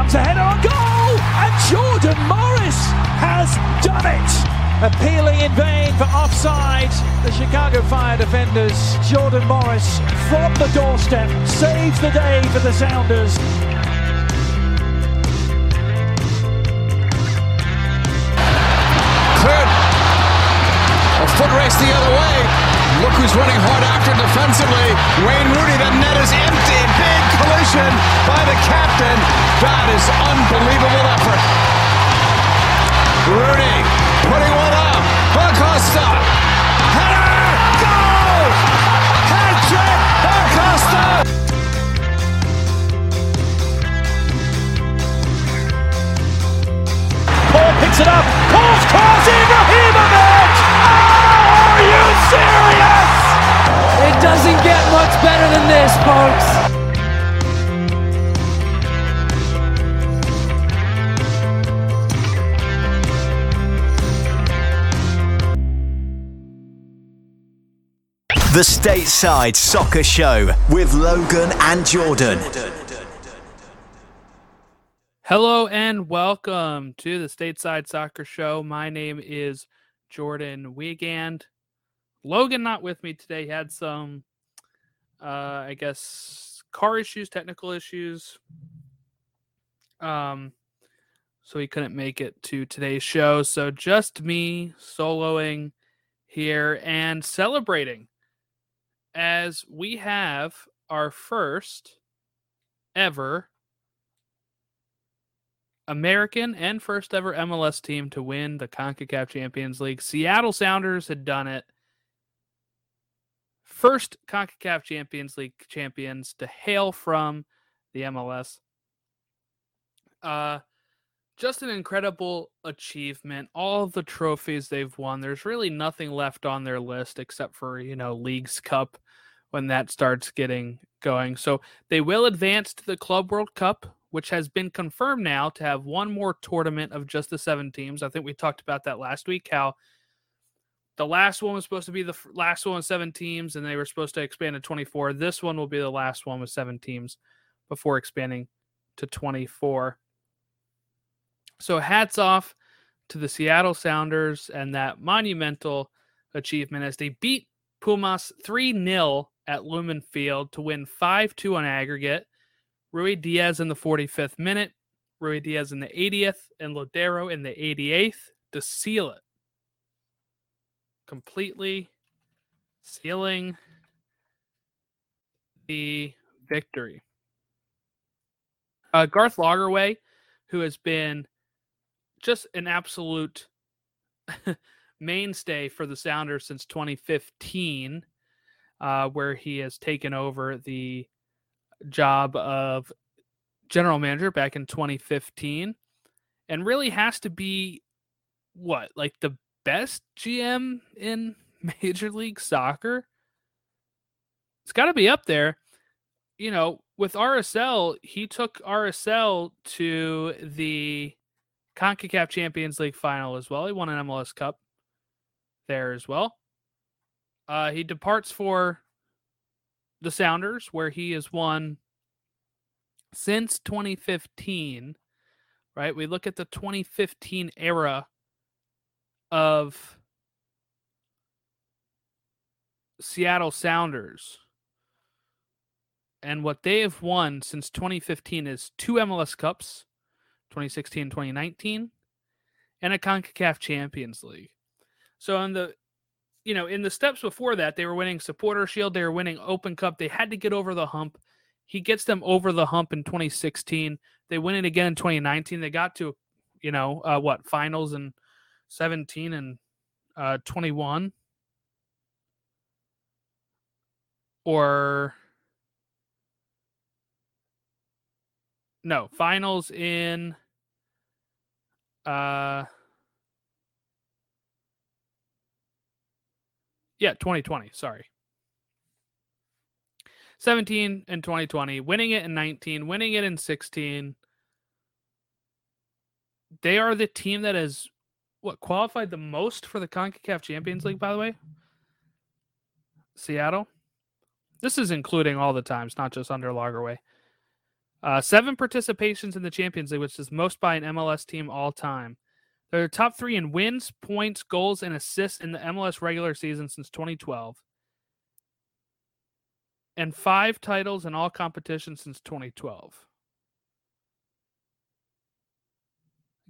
comes a header on goal, and Jordan Morris has done it. Appealing in vain for offside, the Chicago Fire defenders, Jordan Morris from the doorstep saves the day for the Sounders. Cleared. A foot race the other way. Look who's running hard after defensively. Wayne Rooney. The net is empty. Big collision by the captain. That is unbelievable effort. Rooney putting one up. Acosta. Header. Goal. Hat. Acosta. Paul picks it up. Paul's cross. Ibrahimovic. Oh, are you serious? It doesn't get much better than this, folks. The Stateside Soccer Show with Logan and Jordan. Hello and welcome to the Stateside Soccer Show. My name is Jordan Wiegand. Logan not with me today. He had some, uh, I guess, car issues, technical issues. Um, so he couldn't make it to today's show. So just me soloing here and celebrating as we have our first ever American and first ever MLS team to win the CONCACAF Champions League. Seattle Sounders had done it. First CONCACAF Champions League champions to hail from the MLS. Uh just an incredible achievement. All the trophies they've won. There's really nothing left on their list except for, you know, Leagues Cup when that starts getting going. So they will advance to the Club World Cup, which has been confirmed now to have one more tournament of just the seven teams. I think we talked about that last week, how the last one was supposed to be the last one with seven teams, and they were supposed to expand to 24. This one will be the last one with seven teams before expanding to 24. So hats off to the Seattle Sounders and that monumental achievement as they beat Pumas 3 0 at Lumen Field to win 5 2 on aggregate. Ruidíaz in the 45th minute, Ruidíaz in the 80th, and Lodeiro in the 88th to seal it. Completely sealing the victory. Uh, Garth Lagerwey, who has been just an absolute mainstay for the Sounders since 2015, uh, where he has taken over the job of general manager back in 2015 and really has to be what like the best GM in Major League Soccer. It's got to be up there. You know, with RSL, he took RSL to the CONCACAF Champions League final as well. He won an MLS Cup there as well. Uh, he departs for the Sounders, where he has won since 2015. Right? We look at the 2015 era of Seattle Sounders. And what they have won since 2015 is two MLS Cups, 2016 2019, and a CONCACAF Champions League. So in the you know, in the steps before that, they were winning supporter shield, they were winning open cup. They had to get over the hump. He gets them over the hump in 2016. They win it again in 2019. They got to, you know, uh, what finals in 17 and uh, 21, or no finals in uh yeah 2020 sorry. 17 and 2020 winning it in 19 winning it in 16 they are the team that has what qualified the most for the CONCACAF Champions League by the way Seattle this is including all the times not just under Lagerwey Uh, seven participations in the Champions League, which is most by an MLS team all time. They're top three in wins, points, goals, and assists in the MLS regular season since 2012. And five titles in all competitions since 2012.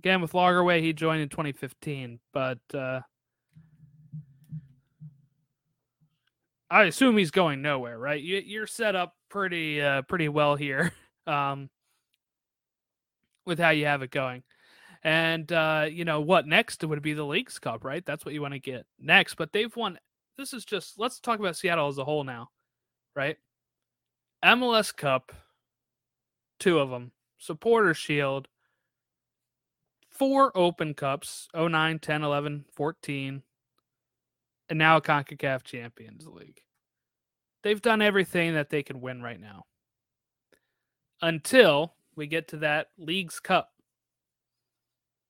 Again, with Lagerwey, he joined in 2015, but uh, I assume he's going nowhere, right? You, you're set up pretty, uh, pretty well here um, with how you have it going. And uh, you know what next would be the Leagues Cup, right? That's what you want to get next. But they've won. This is just let's talk about Seattle as a whole now, right? MLS Cup, two of them, Supporter Shield, four Open Cups 09, 10, 11, 14, and now a CONCACAF Champions League. They've done everything that they can win right now until we get to that Leagues Cup.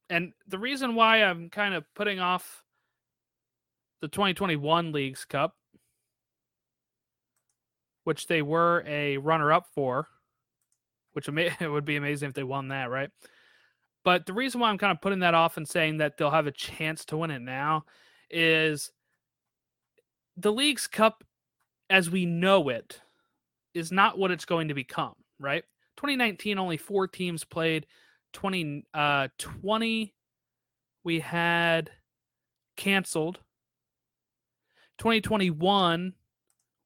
And the reason why I'm kind of putting off the 2021 Leagues Cup, which they were a runner up for, which it would be amazing if they won that, right? But the reason why I'm kind of putting that off and saying that they'll have a chance to win it now is the Leagues Cup, as we know it, is not what it's going to become, right? 2019, only four teams played. 20, uh, 20 we had canceled. 2021,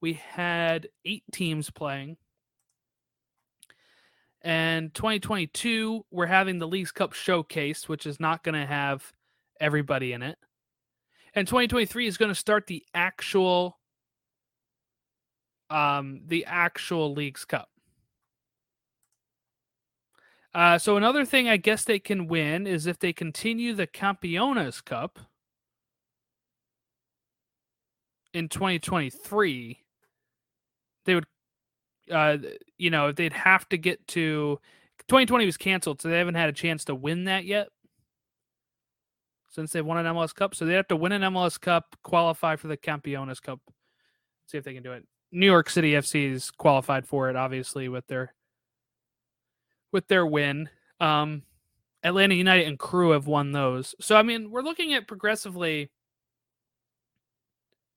we had eight teams playing. And 2022, we're having the Leagues Cup showcase, which is not going to have everybody in it. And 2023 is going to start the actual um the actual Leagues Cup. Uh, so another thing I guess they can win is if they continue the Campeones Cup in 2023, they would, uh, you know, they'd have to get to 2020 was canceled, so they haven't had a chance to win that yet since they won an MLS Cup. So they have to win an MLS Cup, qualify for the Campeones Cup, see if they can do it. New York City FC is qualified for it, obviously, with their with their win. Um, Atlanta United and Crew have won those. So I mean, we're looking at progressively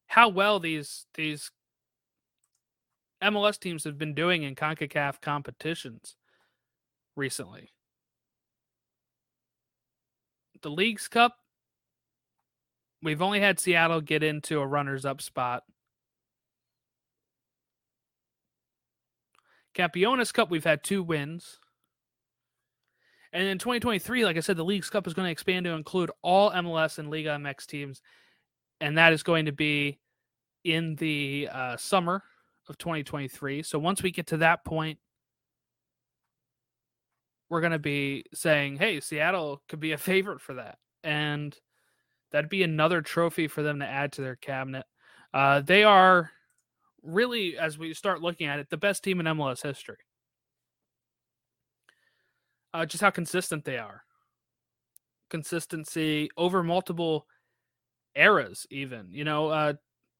how well these these MLS teams have been doing in CONCACAF competitions recently. The Leagues Cup, we've only had Seattle get into a runners up spot. Campeones Cup, we've had two wins. And in 2023, like I said, the Leagues Cup is going to expand to include all MLS and Liga MX teams. And that is going to be in the uh, summer of 2023. So once we get to that point, we're going to be saying, hey, Seattle could be a favorite for that. And that'd be another trophy for them to add to their cabinet. Uh, they are really, as we start looking at it, the best team in MLS history uh, just how consistent they are. Consistency over multiple eras, even. You know, uh,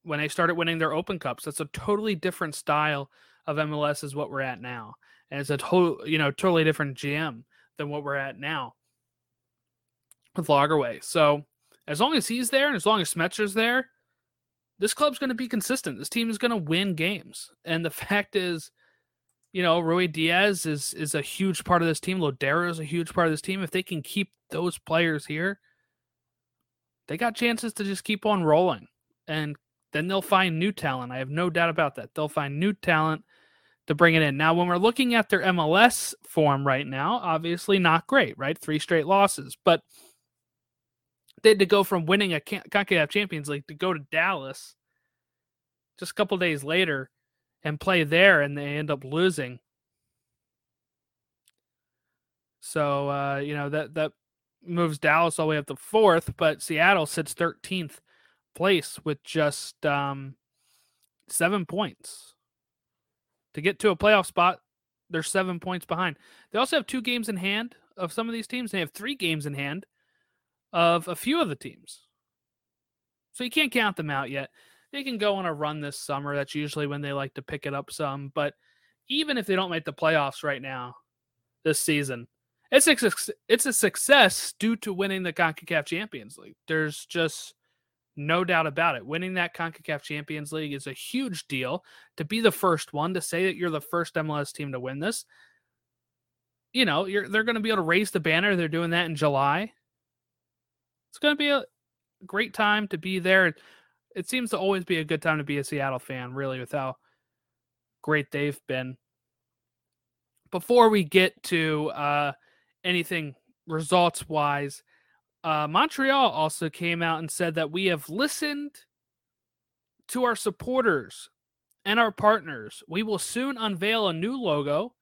when they started winning their Open Cups, that's a totally different style of MLS is what we're at now, and it's a total, you know, totally different GM than what we're at now with Lagerwey. So as long as he's there and as long as Schmetzer's there, this club's going to be consistent. This team is going to win games, and the fact is you know, Ruidíaz is is a huge part of this team. Lodeiro is a huge part of this team. If they can keep those players here, they got chances to just keep on rolling. And then they'll find new talent. I have no doubt about that. They'll find new talent to bring it in. Now, when we're looking at their MLS form right now, obviously not great, right? Three straight losses, but they had to go from winning a CONCACAF Champions League to go to Dallas just a couple days later and play there, and they end up losing. So uh, you know that that moves Dallas all the way up to fourth, but Seattle sits thirteenth place with just um, seven points to get to a playoff spot. They're seven points behind. They also have two games in hand of some of these teams. They have three games in hand of a few of the teams. So you can't count them out yet they can go on a run this summer. That's usually when they like to pick it up some. But even if they don't make the playoffs right now, this season. It's a, it's a success due to winning the CONCACAF Champions League. There's just no doubt about it. Winning that CONCACAF Champions League is a huge deal. To be the first one, to say that you're the first MLS team to win this, you know, they're going to be able to raise the banner. They're doing that in July. It's going to be a great time to be there. It seems to always be a good time to be a Seattle fan, really, with how great they've been. Before we get to uh, anything results wise, uh, Montreal also came out and said that we have listened to our supporters and our partners. We will soon unveil a new logo,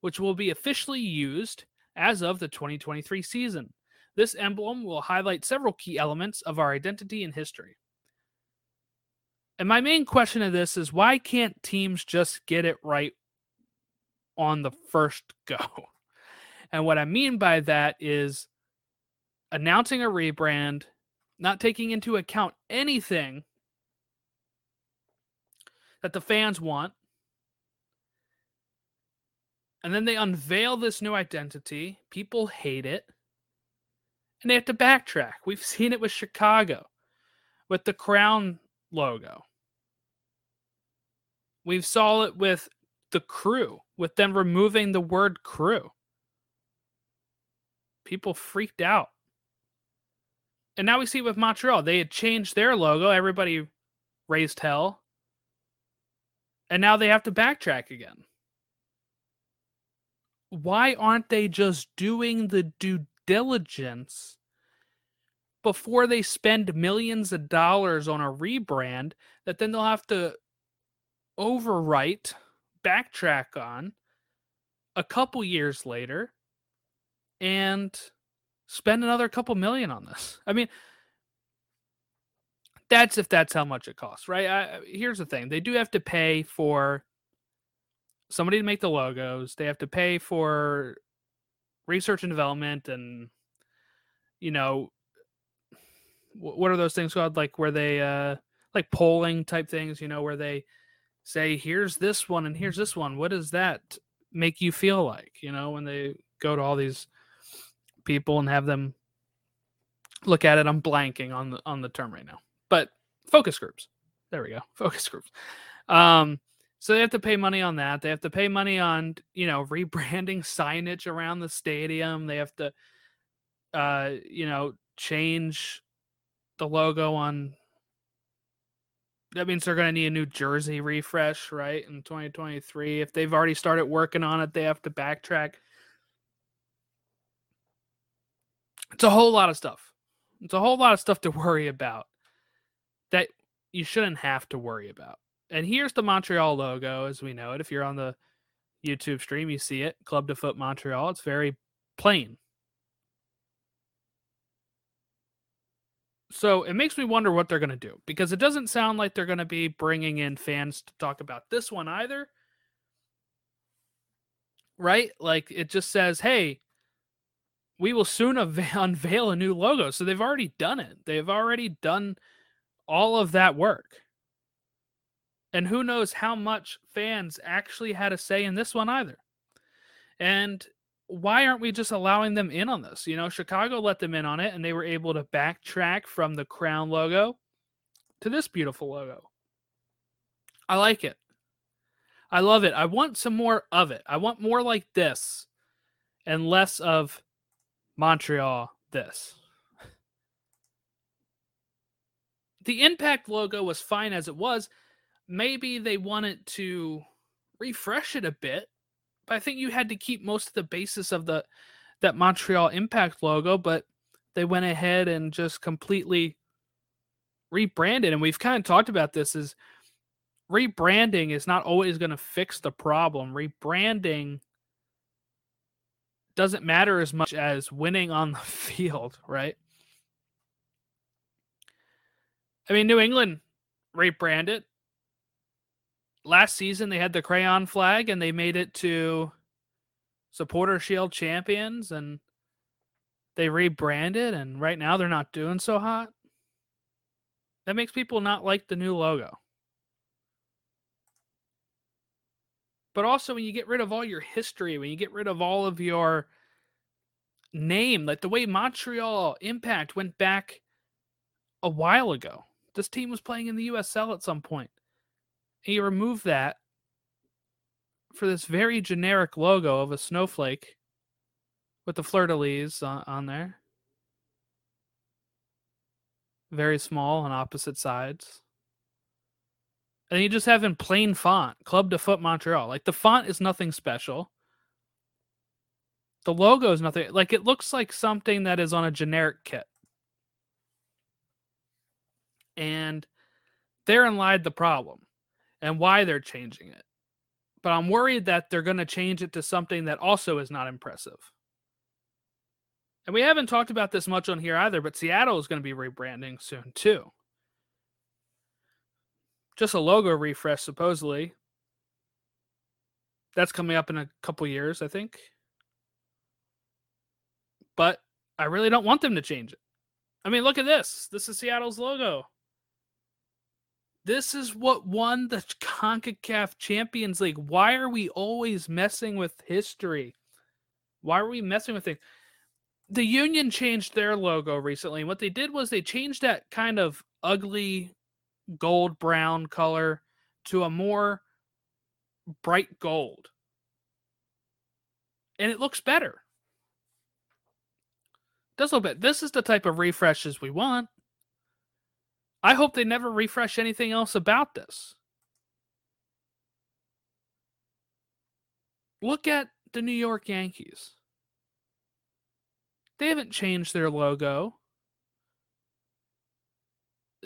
which will be officially used as of the 2023 season. This emblem will highlight several key elements of our identity and history. And my main question of this is why can't teams just get it right on the first go? And what I mean by that is announcing a rebrand, not taking into account anything that the fans want. And then they unveil this new identity. People hate it. And they have to backtrack. We've seen it with Chicago, with the crown logo. We've saw it with the crew, with them removing the word crew. People freaked out. And now we see with Montreal, they had changed their logo. Everybody raised hell. And now they have to backtrack again. Why aren't they just doing the due diligence before they spend millions of dollars on a rebrand that then they'll have to overwrite, backtrack on a couple years later and spend another couple million on this. I mean, that's if that's how much it costs, right? I, here's the thing: they do have to pay for somebody to make the logos. They have to pay for research and development, and you know, what are those things called? Like where they, uh, like polling type things, you know, where they say, "Here's this one and here's this one." What does that make you feel like? You know, when they go to all these people and have them look at it. I'm blanking on the on the term right now, but focus groups. There we go, focus groups. Um, so they have to pay money on that. They have to pay money on you know rebranding signage around the stadium. They have to, uh, you know, change the logo on. That means they're going to need a new jersey refresh, right? In 2023. If they've already started working on it, they have to backtrack It's a whole lot of stuff. It's a whole lot of stuff to worry about that you shouldn't have to worry about. And here's the Montreal logo as we know it. If you're on the YouTube stream, you see it Club de Foot Montreal. It's very plain. So it makes me wonder what they're going to do because it doesn't sound like they're going to be bringing in fans to talk about this one either. Right? Like it just says, hey, we will soon unveil a new logo. So they've already done it. They've already done all of that work. And who knows how much fans actually had a say in this one either. And why aren't we just allowing them in on this? You know, Chicago let them in on it and they were able to backtrack from the crown logo to this beautiful logo. I like it. I love it. I want some more of it. I want more like this and less of Montreal this. The Impact logo was fine as it was. Maybe they wanted to refresh it a bit, but I think you had to keep most of the basis of the that Montreal Impact logo, but they went ahead and just completely rebranded. And we've kind of talked about this is rebranding is not always going to fix the problem. Rebranding doesn't matter as much as winning on the field, right? I mean, New England rebranded. Last season, they had the crayon flag and they made it to Supporter Shield champions and they rebranded. And right now, they're not doing so hot. That makes people not like the new logo. But also when you get rid of all your history, when you get rid of all of your name, like the way Montreal Impact went back a while ago. This team was playing in the USL at some point. And you remove that for this very generic logo of a snowflake with the fleur de lis on, on there. Very small on opposite sides. And you just have in plain font, Club de Foot Montreal. Like the font is nothing special. The logo is nothing like it looks like something that is on a generic kit. And therein lied the problem and why they're changing it. But I'm worried that they're going to change it to something that also is not impressive. And we haven't talked about this much on here either, but Seattle is going to be rebranding soon too. Just a logo refresh, supposedly. That's coming up in a couple years, I think. But I really don't want them to change it. I mean, look at this. This is Seattle's logo. This is what won the CONCACAF Champions League. Why are we always messing with history? Why are we messing with things? The Union changed their logo recently. And what they did was they changed that kind of ugly gold brown color to a more bright gold. And it looks better. Does a little bit. This is the type of refreshes we want. I hope they never refresh anything else about this. Look at the New York Yankees. They haven't changed their logo.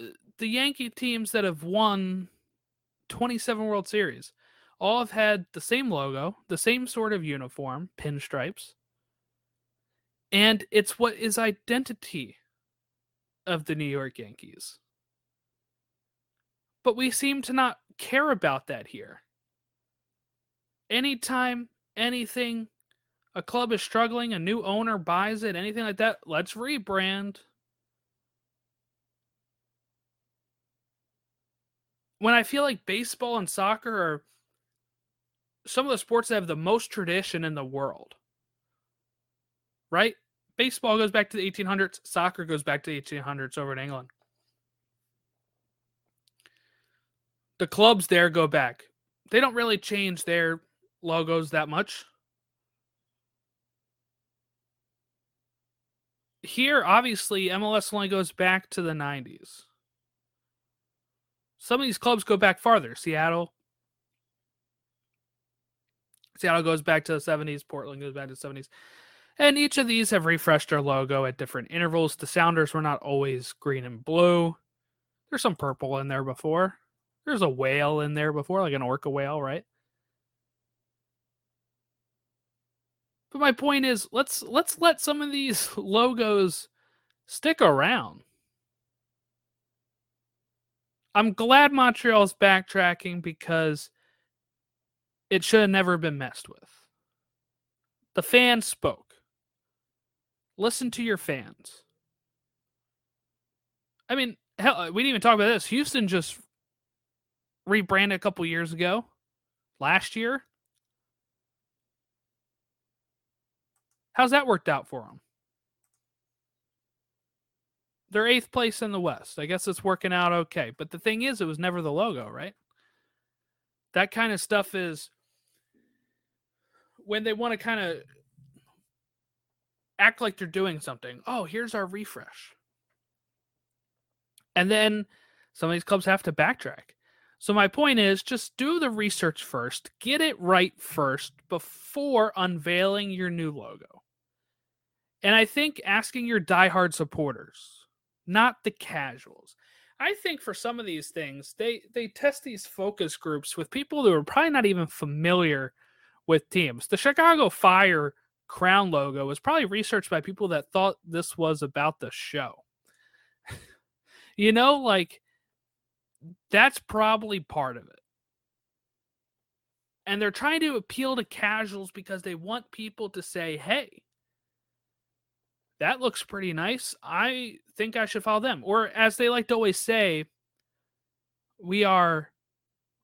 Uh, The Yankee teams that have won 27 World Series all have had the same logo, the same sort of uniform, pinstripes. And it's what is identity of the New York Yankees. But we seem to not care about that here. Anytime anything, a club is struggling, a new owner buys it, anything like that, let's rebrand. When I feel like baseball and soccer are some of the sports that have the most tradition in the world, right? Baseball goes back to the 1800s, soccer goes back to the 1800s over in England. the clubs there go back. They don't really change their logos that much. Here, obviously, MLS only goes back to the 90s. Some of these clubs go back farther. Seattle. Seattle goes back to the 70s. Portland goes back to the 70s. And each of these have refreshed their logo at different intervals. The Sounders were not always green and blue. There's some purple in there before. There's a whale in there before, like an orca whale, right? But my point is, let's let's let some of these logos stick around. I'm glad Montreal's backtracking because it should have never been messed with. The fans spoke. Listen to your fans. I mean, hell, uh, we didn't even talk about this. Houston just rebranded a couple years ago, last year. How's that worked out for them? They're eighth place in the West. I guess it's working out okay. But the thing is, it was never the logo, right? That kind of stuff is when they want to kind of act like they're doing something. Oh, here's our refresh. And then some of these clubs have to backtrack. So my point is just do the research first, get it right first before unveiling your new logo. And I think asking your diehard supporters, not the casuals. I think for some of these things, they they test these focus groups with people who are probably not even familiar with teams. The Chicago Fire crown logo was probably researched by people that thought this was about the show. you know, like that's probably part of it. And they're trying to appeal to casuals because they want people to say, hey, that looks pretty nice. I think I should follow them. Or as they like to always say, we are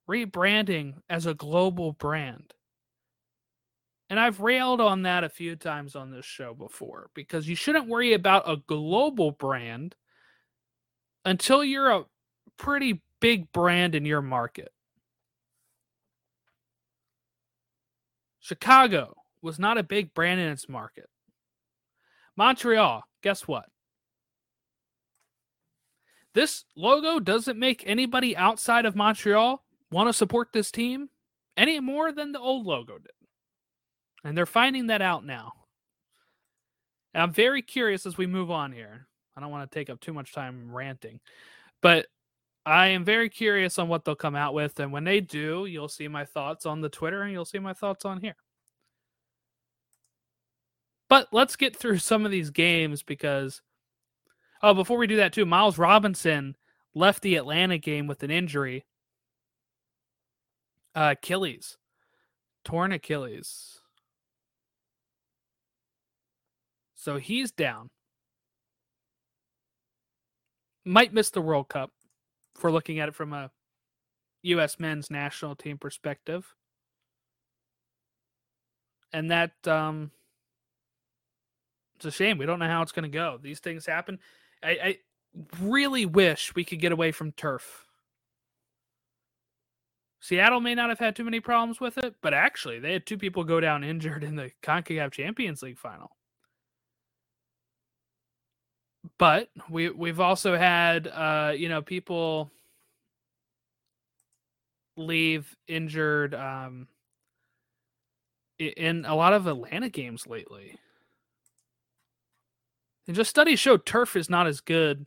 rebranding as a global brand. And I've railed on that a few times on this show before because you shouldn't worry about a global brand until you're a pretty big brand in your market. Chicago was not a big brand in its market. Montreal, guess what? This logo doesn't make anybody outside of Montreal want to support this team any more than the old logo did. And they're finding that out now. And I'm very curious as we move on here. I don't want to take up too much time ranting, but I am very curious on what they'll come out with. And when they do, you'll see my thoughts on the Twitter and you'll see my thoughts on here. But let's get through some of these games because, oh, before we do that too, Miles Robinson left the Atlanta game with an injury. Uh, Achilles, torn Achilles. So he's down. Might miss the World Cup if we're looking at it from a U.S. men's national team perspective. And that um, it's a shame. We don't know how it's going to go. These things happen. I, I really wish we could get away from turf. Seattle may not have had too many problems with it, but actually, they had two people go down injured in the CONCACAF Champions League final. But we we've also had uh, you know people leave injured um, in a lot of Atlanta games lately. And just studies show turf is not as good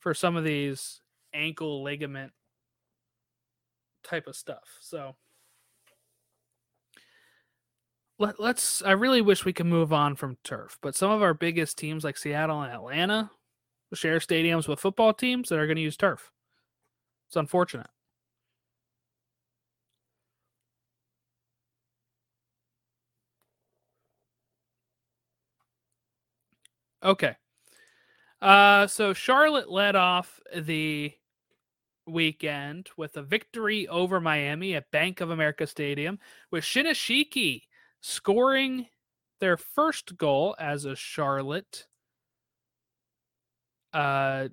for some of these ankle ligament type of stuff. So let, us I really wish we could move on from turf, but some of our biggest teams like Seattle and Atlanta share stadiums with football teams that are going to use turf. It's unfortunate. Okay. Uh, so Charlotte led off the weekend with a victory over Miami at Bank of America Stadium with Shinyashiki scoring their first goal as a Charlotte uh,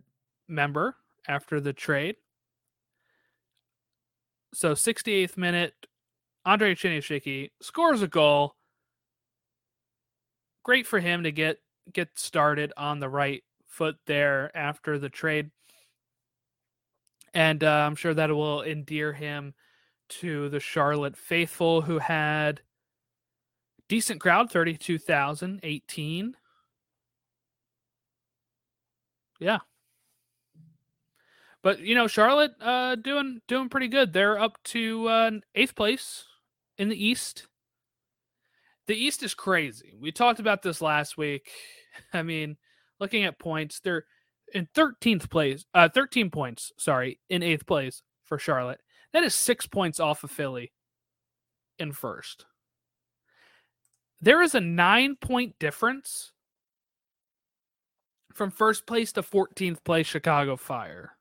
member after the trade. So 68th minute, Andre Shinyashiki scores a goal. Great for him to get get started on the right foot there after the trade. And uh, I'm sure that will endear him to the Charlotte faithful who had decent crowd 32,018. Yeah. But you know Charlotte uh doing doing pretty good. They're up to uh 8th place in the East the East is crazy. We talked about this last week. I mean, looking at points, they're in 13th place, uh, 13 points, sorry, in eighth place for Charlotte. That is six points off of Philly in first. There is a nine point difference from first place to 14th place Chicago Fire.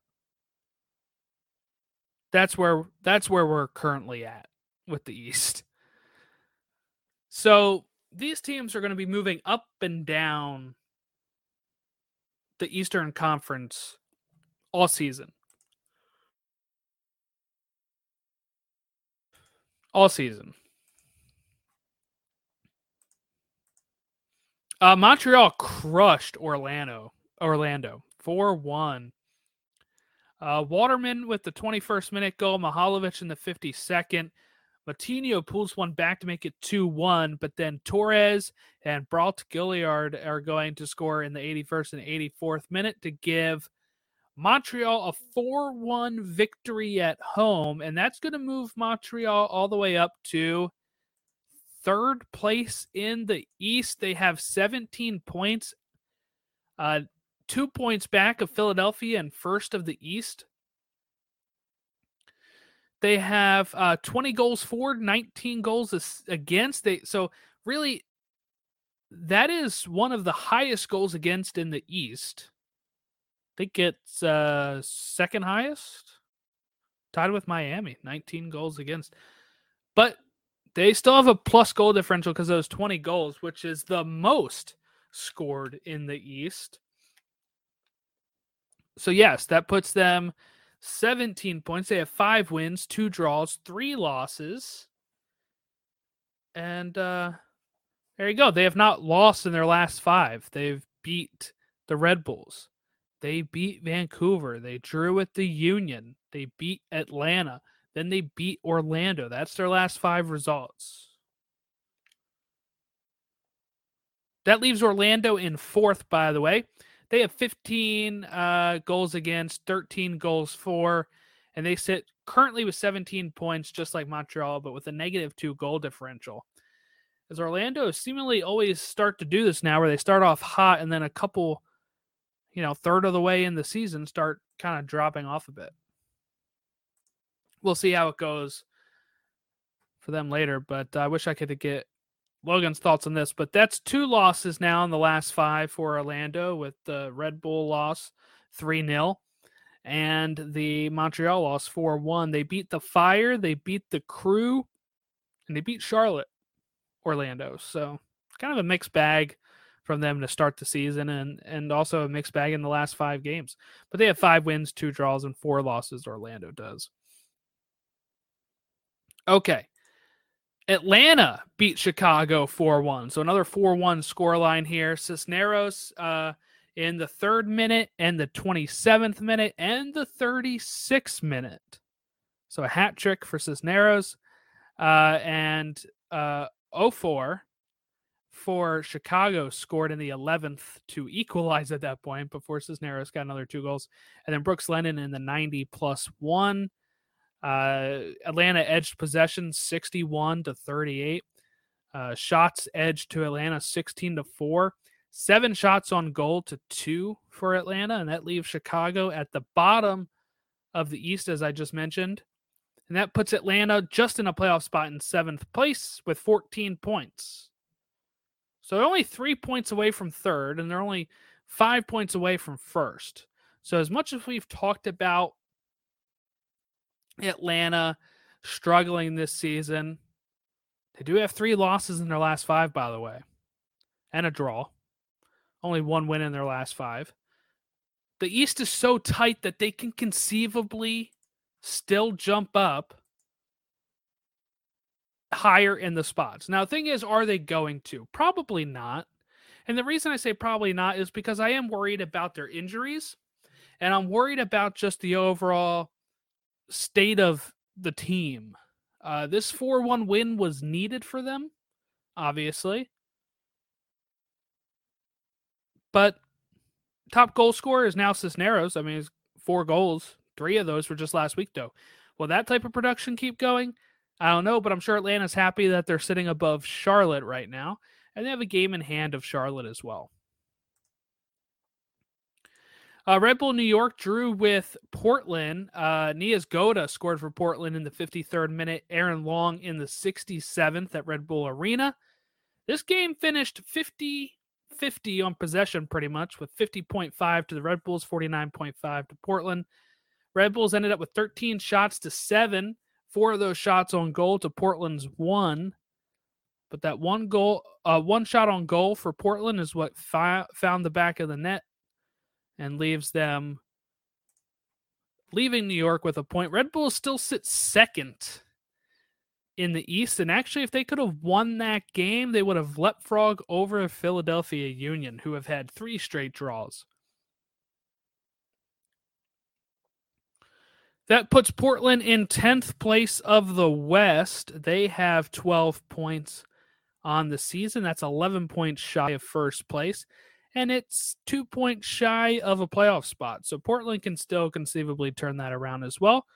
That's where that's where we're currently at with the East. So these teams are going to be moving up and down the Eastern Conference all season. All season. Uh, Montreal crushed Orlando. Orlando 4 1. Uh, Waterman with the 21st minute goal, Mihailovic in the 52nd. Matinho pulls one back to make it 2 1, but then Torres and Brault Guillard are going to score in the 81st and 84th minute to give Montreal a 4 1 victory at home. And that's going to move Montreal all the way up to third place in the East. They have 17 points, uh, two points back of Philadelphia and first of the East. They have uh, 20 goals for, 19 goals against. They so really that is one of the highest goals against in the East. I think it's uh, second highest, tied with Miami, 19 goals against. But They still have a plus goal differential because those 20 goals, which is the most scored in the East. So, yes, that puts them 17 points. They have five wins, two draws, three losses. And uh, there you go. They have not lost in their last five. They've beat the Red Bulls. They beat Vancouver. They drew with the Union. They beat Atlanta. Then they beat Orlando. That's their last five results. That leaves Orlando in fourth, by the way. They have 15 uh, goals against, 13 goals for, and they sit currently with 17 points, just like Montreal, but with a negative two goal differential. As Orlando seemingly always start to do this now, where they start off hot and then a couple, you know, third of the way in the season start kind of dropping off a bit. We'll see how it goes for them later, but I wish I could get Logan's thoughts on this, but that's two losses now in the last five for Orlando with the Red Bull loss 3 0 and the Montreal loss 4 1. They beat the Fire, they beat the Crew, and they beat Charlotte, Orlando. So kind of a mixed bag from them to start the season and, and also a mixed bag in the last five games. But they have five wins, two draws, and four losses, Orlando does. Okay. Atlanta beat Chicago 4 1. So another 4 1 scoreline here. Cisneros uh, in the third minute and the 27th minute and the 36th minute. So a hat trick for Cisneros. Uh, and uh, 04 for Chicago scored in the 11th to equalize at that point before Cisneros got another two goals. And then Brooks Lennon in the 90 plus one. Uh, Atlanta edged possession 61 to 38. Uh, shots edged to Atlanta 16 to 4. Seven shots on goal to two for Atlanta, and that leaves Chicago at the bottom of the East, as I just mentioned. And that puts Atlanta just in a playoff spot in seventh place with 14 points. So they're only three points away from third, and they're only five points away from first. So, as much as we've talked about Atlanta struggling this season. They do have three losses in their last five, by the way, and a draw. Only one win in their last five. The East is so tight that they can conceivably still jump up higher in the spots. Now, the thing is, are they going to? Probably not. And the reason I say probably not is because I am worried about their injuries and I'm worried about just the overall state of the team. Uh, this 4 1 win was needed for them, obviously. But top goal scorer is now Cisneros. I mean, it's four goals. Three of those were just last week, though. Will that type of production keep going? I don't know, but I'm sure Atlanta's happy that they're sitting above Charlotte right now. And they have a game in hand of Charlotte as well. Uh, Red Bull New York drew with Portland. Uh, Niezgoda scored for Portland in the 53rd minute. Aaron Long in the 67th at Red Bull Arena. This game finished 50 50 on possession, pretty much, with 50.5 to the Red Bulls, 49.5 to Portland. Red Bulls ended up with 13 shots to seven. Four of those shots on goal to Portland's one. But that one goal, uh, one shot on goal for Portland is what fi- found the back of the net and leaves them leaving New York with a point. Red Bull still sits second in the East. And actually, if they could have won that game, they would have leapfrog over Philadelphia Union, who have had three straight draws. That puts Portland in 10th place of the West. They have 12 points on the season. That's 11 points shy of first place and it's two points shy of a playoff spot. So Portland can still conceivably turn that around as well.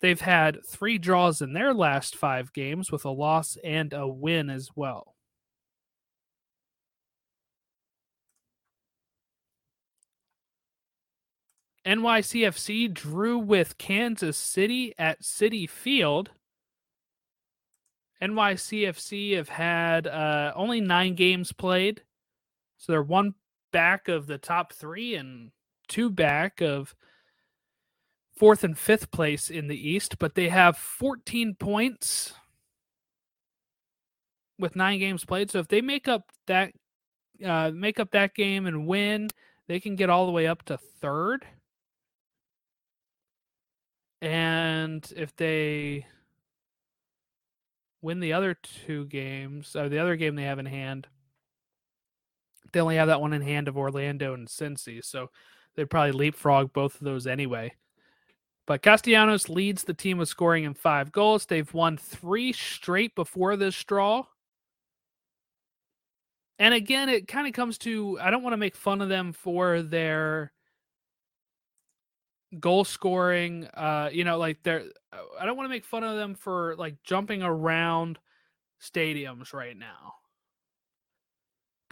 They've had three draws in their last five games with a loss and a win as well. NYCFC drew with Kansas City at Citi Field. NYCFC have had uh, only nine games played. So they're one back of the top three and two back of fourth and fifth place in the East, but they have 14 points with nine games played. So if they make up that uh, make up that game and win, they can get all the way up to third. And if they win the other two games, or the other game they have in hand, they only have that one in hand of Orlando and Cincy. So they'd probably leapfrog both of those anyway. But Castellanos leads the team with scoring in five goals. They've won three straight before this draw. And again, it kind of comes to I don't want to make fun of them for their goal scoring. Uh, you know, like they're I don't want to make fun of them for like jumping around stadiums right now.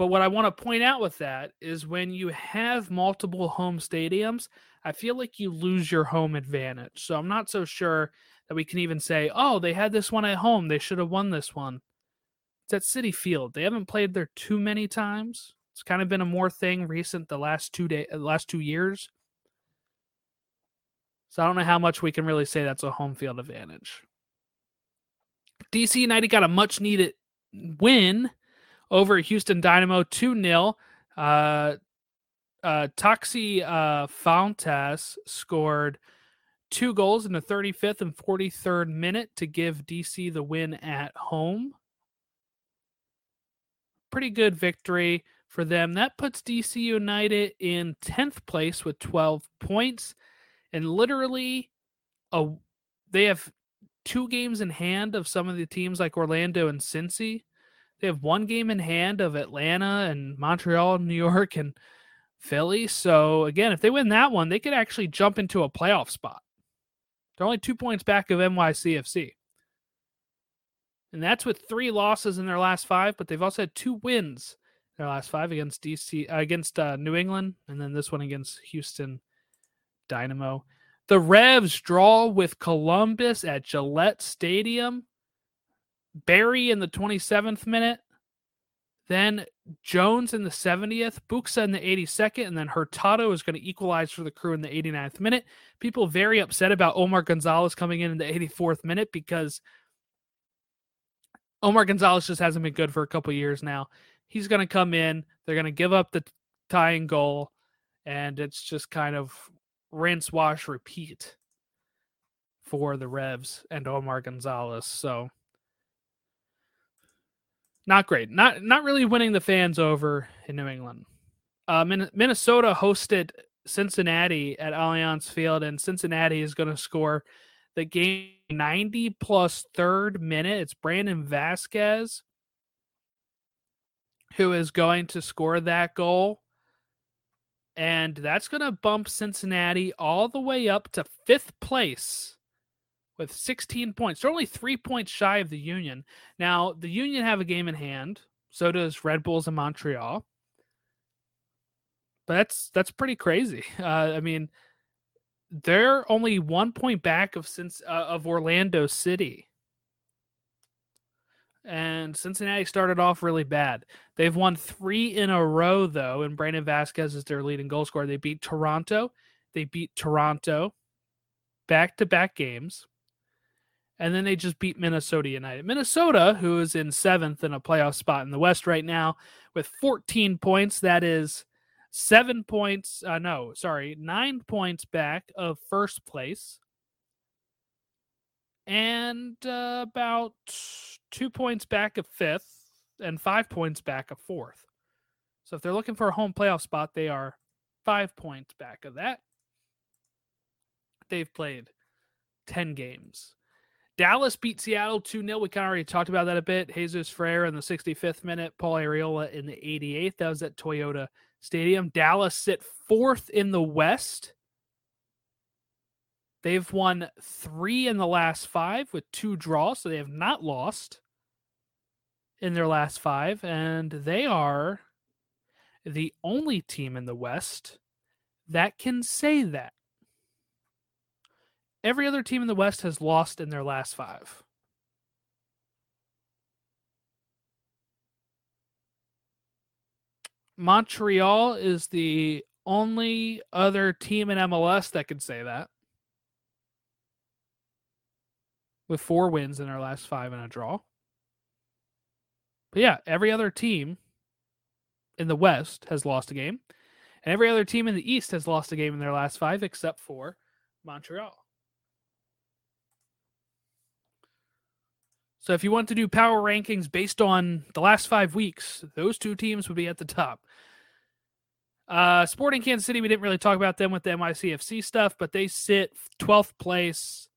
But what I want to point out with that is when you have multiple home stadiums, I feel like you lose your home advantage. So I'm not so sure that we can even say, oh, they had this one at home. They should have won this one. It's at Citi Field. They haven't played there too many times. It's kind of been a more thing recent the last two day, uh, last two years. So I don't know how much we can really say that's a home field advantage. DC United got a much needed win over Houston Dynamo 2 0. Uh, uh, Taxi uh, scored two goals in the 35th and 43rd minute to give DC the win at home. Pretty good victory for them. That puts DC United in 10th place with 12 points. And literally, a, they have two games in hand of some of the teams like Orlando and Cincy. They have one game in hand of Atlanta and Montreal, New York, and Philly. So again, if they win that one, they could actually jump into a playoff spot. They're only two points back of NYCFC. And that's with three losses in their last five, but they've also had two wins in their last five against DC uh, against uh, New England, and then this one against Houston Dynamo. The Revs draw with Columbus at Gillette Stadium. Barry in the 27th minute. Then Jones in the 70th, Buksa in the 82nd, and then Hurtado is going to equalize for the crew in the 89th minute. People very upset about Omar Gonzalez coming in in the 84th minute because Omar Gonzalez just hasn't been good for a couple years now. He's going to come in, they're going to give up the tying goal, and it's just kind of rinse, wash, repeat for the Revs and Omar Gonzalez. So not great. Not not really winning the fans over in New England. Uh, Minnesota hosted Cincinnati at Allianz Field, and Cincinnati is going to score the game 90 plus third minute. It's Brandon Vazquez who is going to score that goal. And that's going to bump Cincinnati all the way up to fifth place with 16 points. They're only three points shy of the Union. Now, the Union have a game in hand. So does Red Bulls in Montreal. But that's that's pretty crazy. Uh, I mean, they're only one point back of since uh, of Orlando City. And Cincinnati started off really bad. They've won three in a row, though, and Brandon Vazquez is their leading goal scorer. They beat Toronto. They beat Toronto back to back games and then they just beat Minnesota United. Minnesota, who is in seventh in a playoff spot in the West right now with 14 points, that is seven points. Uh, no, sorry, nine points back of first place, and uh, about two points back of fifth, and five points back of fourth. So if they're looking for a home playoff spot, they are five points back of that. They've played 10 games. Dallas beat Seattle 2 0. We kind of already talked about that a bit. Jesus Ferreira in the 65th minute, Paul Arriola in the 88th. That was at Toyota Stadium. Dallas sit fourth in the West. They've won three in the last five with two draws, so they have not lost in their last five. And they are the only team in the West that can say that. Every other team in the West has lost in their last five. Montreal is the only other team in MLS that can say that. With four wins in their last five and a draw. But yeah, every other team in the West has lost a game, and every other team in the East has lost a game in their last five except for Montreal. So if you want to do power rankings based on the last five weeks, those two teams would be at the top. Uh, Sporting Kansas City, we didn't really talk about them with the NYCFC stuff, but they sit 12th place.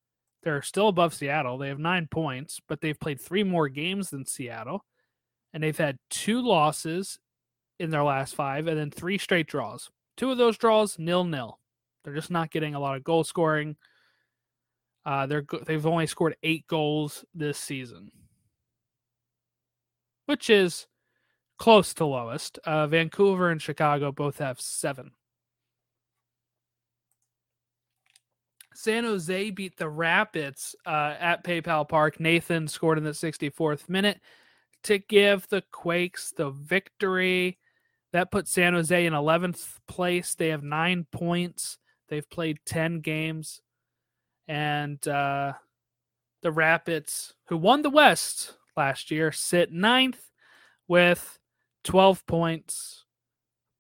They're still above Seattle. They have nine points, but they've played three more games than Seattle. And they've had two losses in their last five and then three straight draws. Two of those draws, nil nil. They're just not getting a lot of goal scoring. Uh, they're they've only scored eight goals this season, which is close to lowest. Uh, Vancouver and Chicago both have seven. San Jose beat the Rapids uh, at PayPal Park. Nathan scored in the 64th minute to give the Quakes the victory. That puts San Jose in 11th place. They have nine points. They've played 10 games and uh, the Rapids, who won the West last year, sit ninth with 12 points.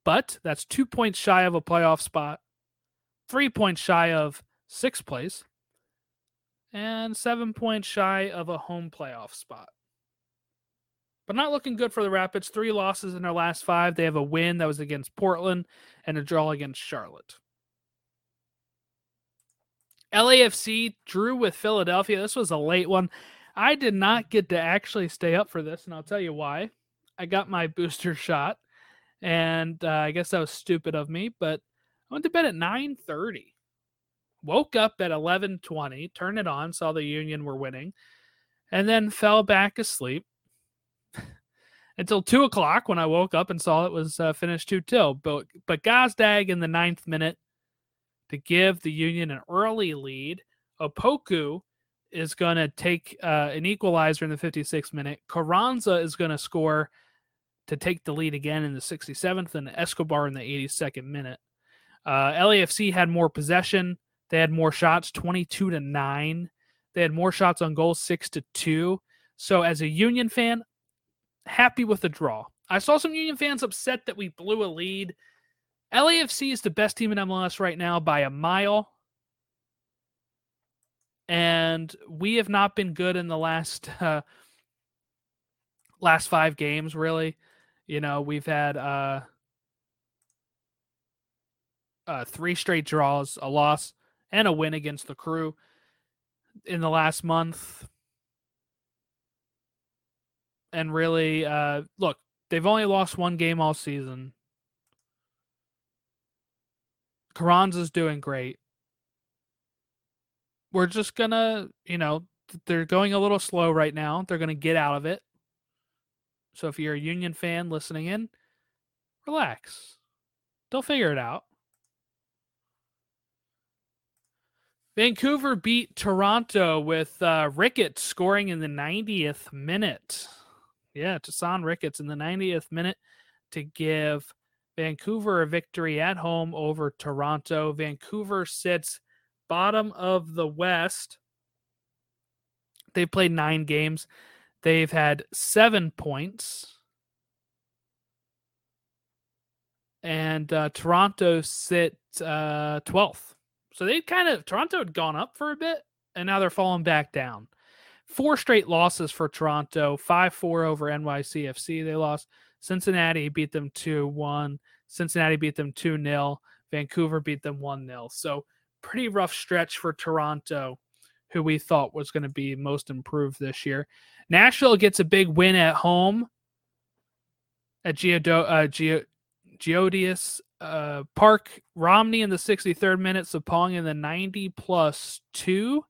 But that's two points shy of a playoff spot, three points shy of sixth place, and seven points shy of a home playoff spot. But not looking good for the Rapids. Three losses in their last five. They have a win that was against Portland and a draw against Charlotte. LAFC drew with Philadelphia. This was a late one. I did not get to actually stay up for this, and I'll tell you why. I got my booster shot, and uh, I guess that was stupid of me. But I went to bed at nine thirty. Woke up at eleven twenty. Turned it on, saw the Union were winning, and then fell back asleep until two o'clock when I woke up and saw it was uh, finished two till. But but Gazdag in the ninth minute to give the Union an early lead. Opoku is going to take uh, an equalizer in the 56th minute. Carranza is going to score to take the lead again in the 67th, and Escobar in the 82nd minute. Uh, LAFC had more possession. They had more shots, 22 to 9. They had more shots on goal, 6 to 2. So, as a Union fan, happy with the draw. I saw some Union fans upset that we blew a lead LAFC is the best team in MLS right now by a mile. And we have not been good in the last uh, last five games, really. You know, we've had uh, uh, three straight draws, a loss, and a win against the crew in the last month. And really, uh, look, they've only lost one game all season. Carranza's doing great. We're just gonna, you know, they're going a little slow right now. They're gonna get out of it. So if you're a Union fan listening in, relax. They'll figure it out. Vancouver beat Toronto with uh, Ricketts scoring in the 90th minute. Yeah, Tosaint Ricketts in the 90th minute to give Vancouver a victory at home over Toronto. Vancouver sits bottom of the West. They've played nine games. They've had seven points. And uh, Toronto sit uh, 12th. So they kind of, Toronto had gone up for a bit, and now they're falling back down. Four straight losses for Toronto, 5 4 over NYCFC. They lost. Cincinnati beat them 2 1. Cincinnati beat them 2 0. Vancouver beat them 1 0. So, pretty rough stretch for Toronto, who we thought was going to be most improved this year. Nashville gets a big win at home at Geodo- uh, Geo- Geodius uh, Park. Romney in the 63rd minute, Sapong in the 90 plus 2.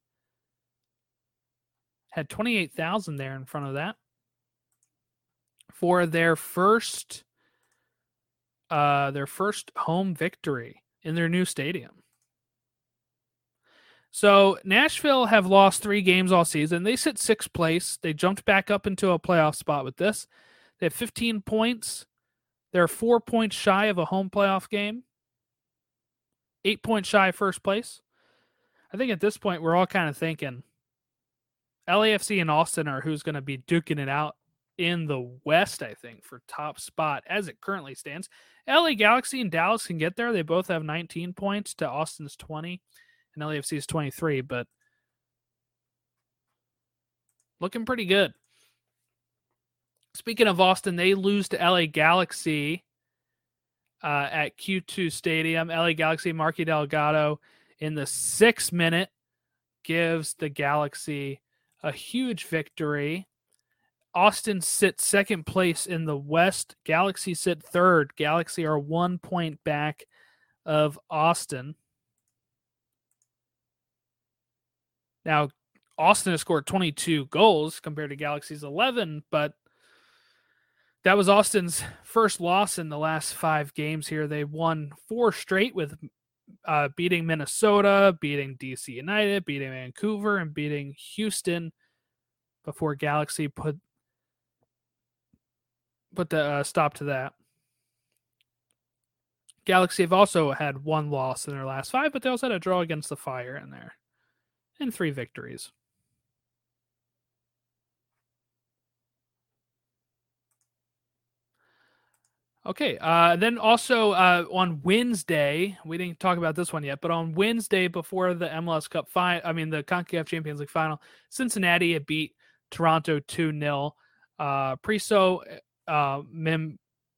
Had 28,000 there in front of that for their first uh their first home victory in their new stadium. So Nashville have lost three games all season. They sit sixth place. They jumped back up into a playoff spot with this. They have 15 points. They're four points shy of a home playoff game. Eight points shy first place. I think at this point we're all kind of thinking LAFC and Austin are who's going to be duking it out in the West, I think, for top spot as it currently stands. LA Galaxy and Dallas can get there. They both have 19 points to Austin's 20, and LAFC is 23, but looking pretty good. Speaking of Austin, they lose to LA Galaxy uh, at Q2 Stadium. LA Galaxy, Marky Delgado in the sixth minute gives the Galaxy a huge victory. Austin sits second place in the West. Galaxy sit third. Galaxy are one point back of Austin. Now, Austin has scored 22 goals compared to Galaxy's 11, but that was Austin's first loss in the last five games here. They won four straight with uh, beating Minnesota, beating DC United, beating Vancouver, and beating Houston before Galaxy put put the uh, stop to that. Galaxy have also had one loss in their last five, but they also had a draw against the Fire in there, and three victories. Okay. Uh, then also uh, on Wednesday, we didn't talk about this one yet, but on Wednesday before the MLS Cup final, I mean the CONCACAF Champions League final, Cincinnati had beat Toronto two 0 uh, Priso uh, Mem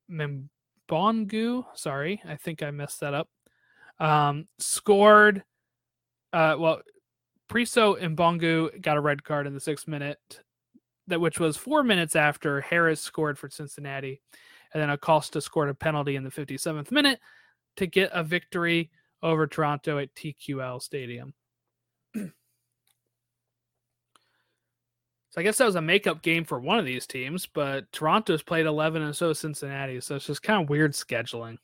Membongu, sorry, I think I messed that up. Um, scored. Uh, well, Priso and Bongu got a red card in the sixth minute, that which was four minutes after Harris scored for Cincinnati. And then Acosta scored a penalty in the 57th minute to get a victory over Toronto at TQL Stadium. I guess that was a makeup game for one of these teams, but Toronto's played 11 and so Cincinnati. So it's just kind of weird scheduling.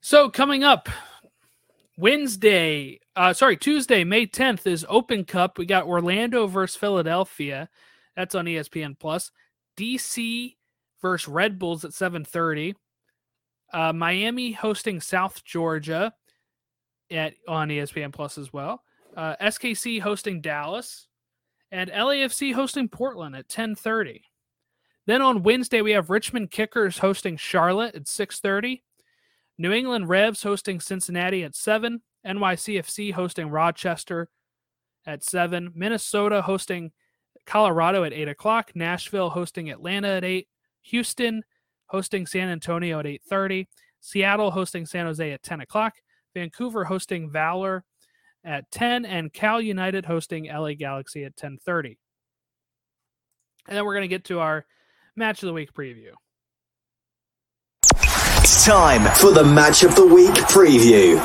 So coming up Wednesday, uh, sorry, Tuesday, May 10th is Open Cup. We got Orlando versus Philadelphia. That's on ESPN Plus. DC versus Red Bulls at 7:30. Uh, Miami hosting South Georgia at on ESPN Plus as well. Uh, SKC hosting Dallas, and LAFC hosting Portland at 10:30. Then on Wednesday we have Richmond Kickers hosting Charlotte at 6:30. New England Revs hosting Cincinnati at 7. NYCFC hosting Rochester at 7. Minnesota hosting Colorado at 8 o'clock, Nashville hosting Atlanta at 8, Houston hosting San Antonio at 8.30, Seattle hosting San Jose at 10 o'clock, Vancouver hosting Valour at 10, and Cal United hosting LA Galaxy at 10.30. And then we're going to get to our Match of the Week preview. It's time for the Match of the Week preview.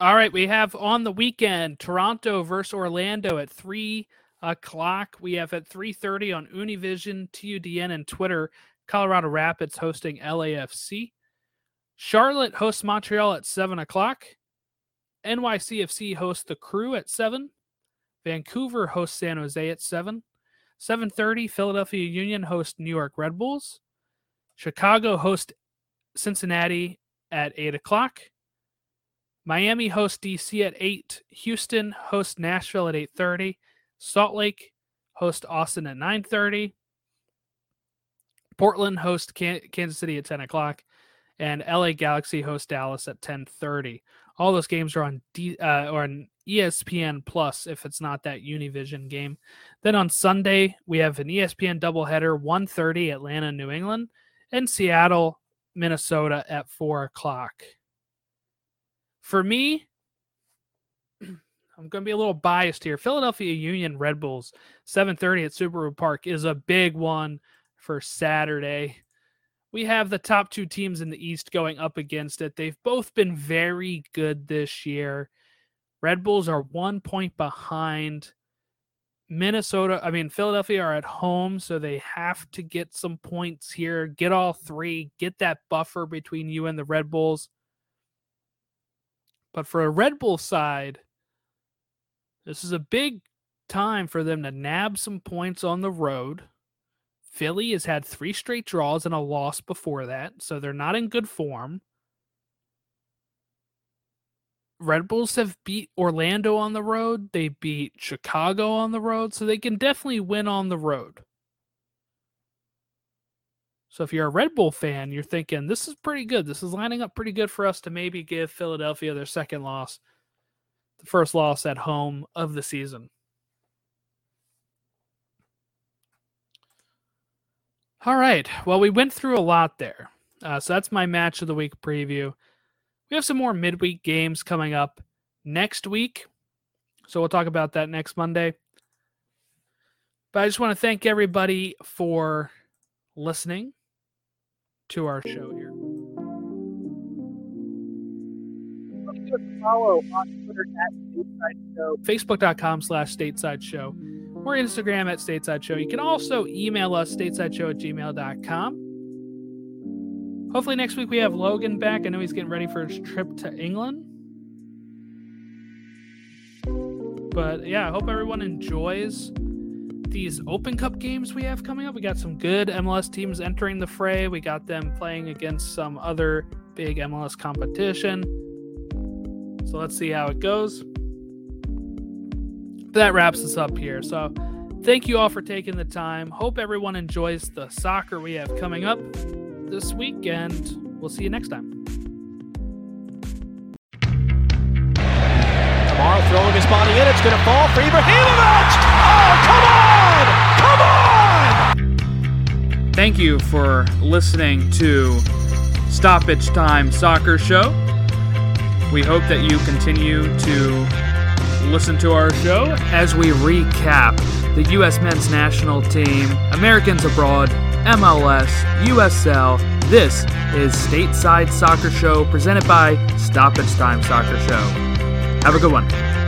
All right, we have on the weekend Toronto versus Orlando at three o'clock. We have at three thirty on Univision, TUDN, and Twitter. Colorado Rapids hosting LAFC. Charlotte hosts Montreal at seven o'clock. NYCFC hosts the Crew at seven. Vancouver hosts San Jose at seven. Seven thirty, Philadelphia Union hosts New York Red Bulls. Chicago hosts Cincinnati at eight o'clock. Miami hosts DC at 8. Houston hosts Nashville at 8:30. Salt Lake hosts Austin at 9:30. Portland hosts Kansas City at 10 o'clock, and LA Galaxy hosts Dallas at 10:30. All those games are on D, uh, or on ESPN Plus if it's not that Univision game. Then on Sunday we have an ESPN doubleheader: 1:30 Atlanta, New England, and Seattle, Minnesota at 4 o'clock for me, I'm going to be a little biased here. Philadelphia Union Red Bulls 7:30 at Subaru Park is a big one for Saturday. We have the top two teams in the East going up against it. They've both been very good this year. Red Bulls are one point behind. Minnesota, I mean, Philadelphia are at home, so they have to get some points here, get all three, get that buffer between you and the Red Bulls. But for a Red Bull side, this is a big time for them to nab some points on the road. Philly has had three straight draws and a loss before that, so they're not in good form. Red Bulls have beat Orlando on the road. They beat Chicago on the road, so they can definitely win on the road. So if you're a Red Bull fan, you're thinking this is pretty good. This is lining up pretty good for us to maybe give Philadelphia their second loss, the first loss at home of the season. All right. Well, we went through a lot there. Uh, so that's my match of the week preview. We have some more midweek games coming up next week. So we'll talk about that next Monday. But I just want to thank everybody for listening to our show here. Follow on Twitter at Stateside Show, Facebook.com slash Stateside Show, or Instagram at Stateside Show. You can also email us statesideshow at gmail.com. Hopefully next week we have Logan back. I know he's getting ready for his trip to England. But yeah, I hope everyone enjoys these Open Cup games we have coming up. We got some good MLS teams entering the fray. We got them playing against some other big MLS competition. So let's see how it goes. But that wraps us up here. So thank you all for taking the time. Hope everyone enjoys the soccer we have coming up this weekend. we'll see you next time. Kamara throwing his body in. It's going to fall for Ibrahimovic. Oh, come on! Come on! Thank you for listening to Stoppage Time Soccer Show. We hope that you continue to listen to our show as we recap the U.S. men's national team, Americans abroad, MLS, USL. This is Stateside Soccer Show presented by Stoppage Time Soccer Show. Have a good one.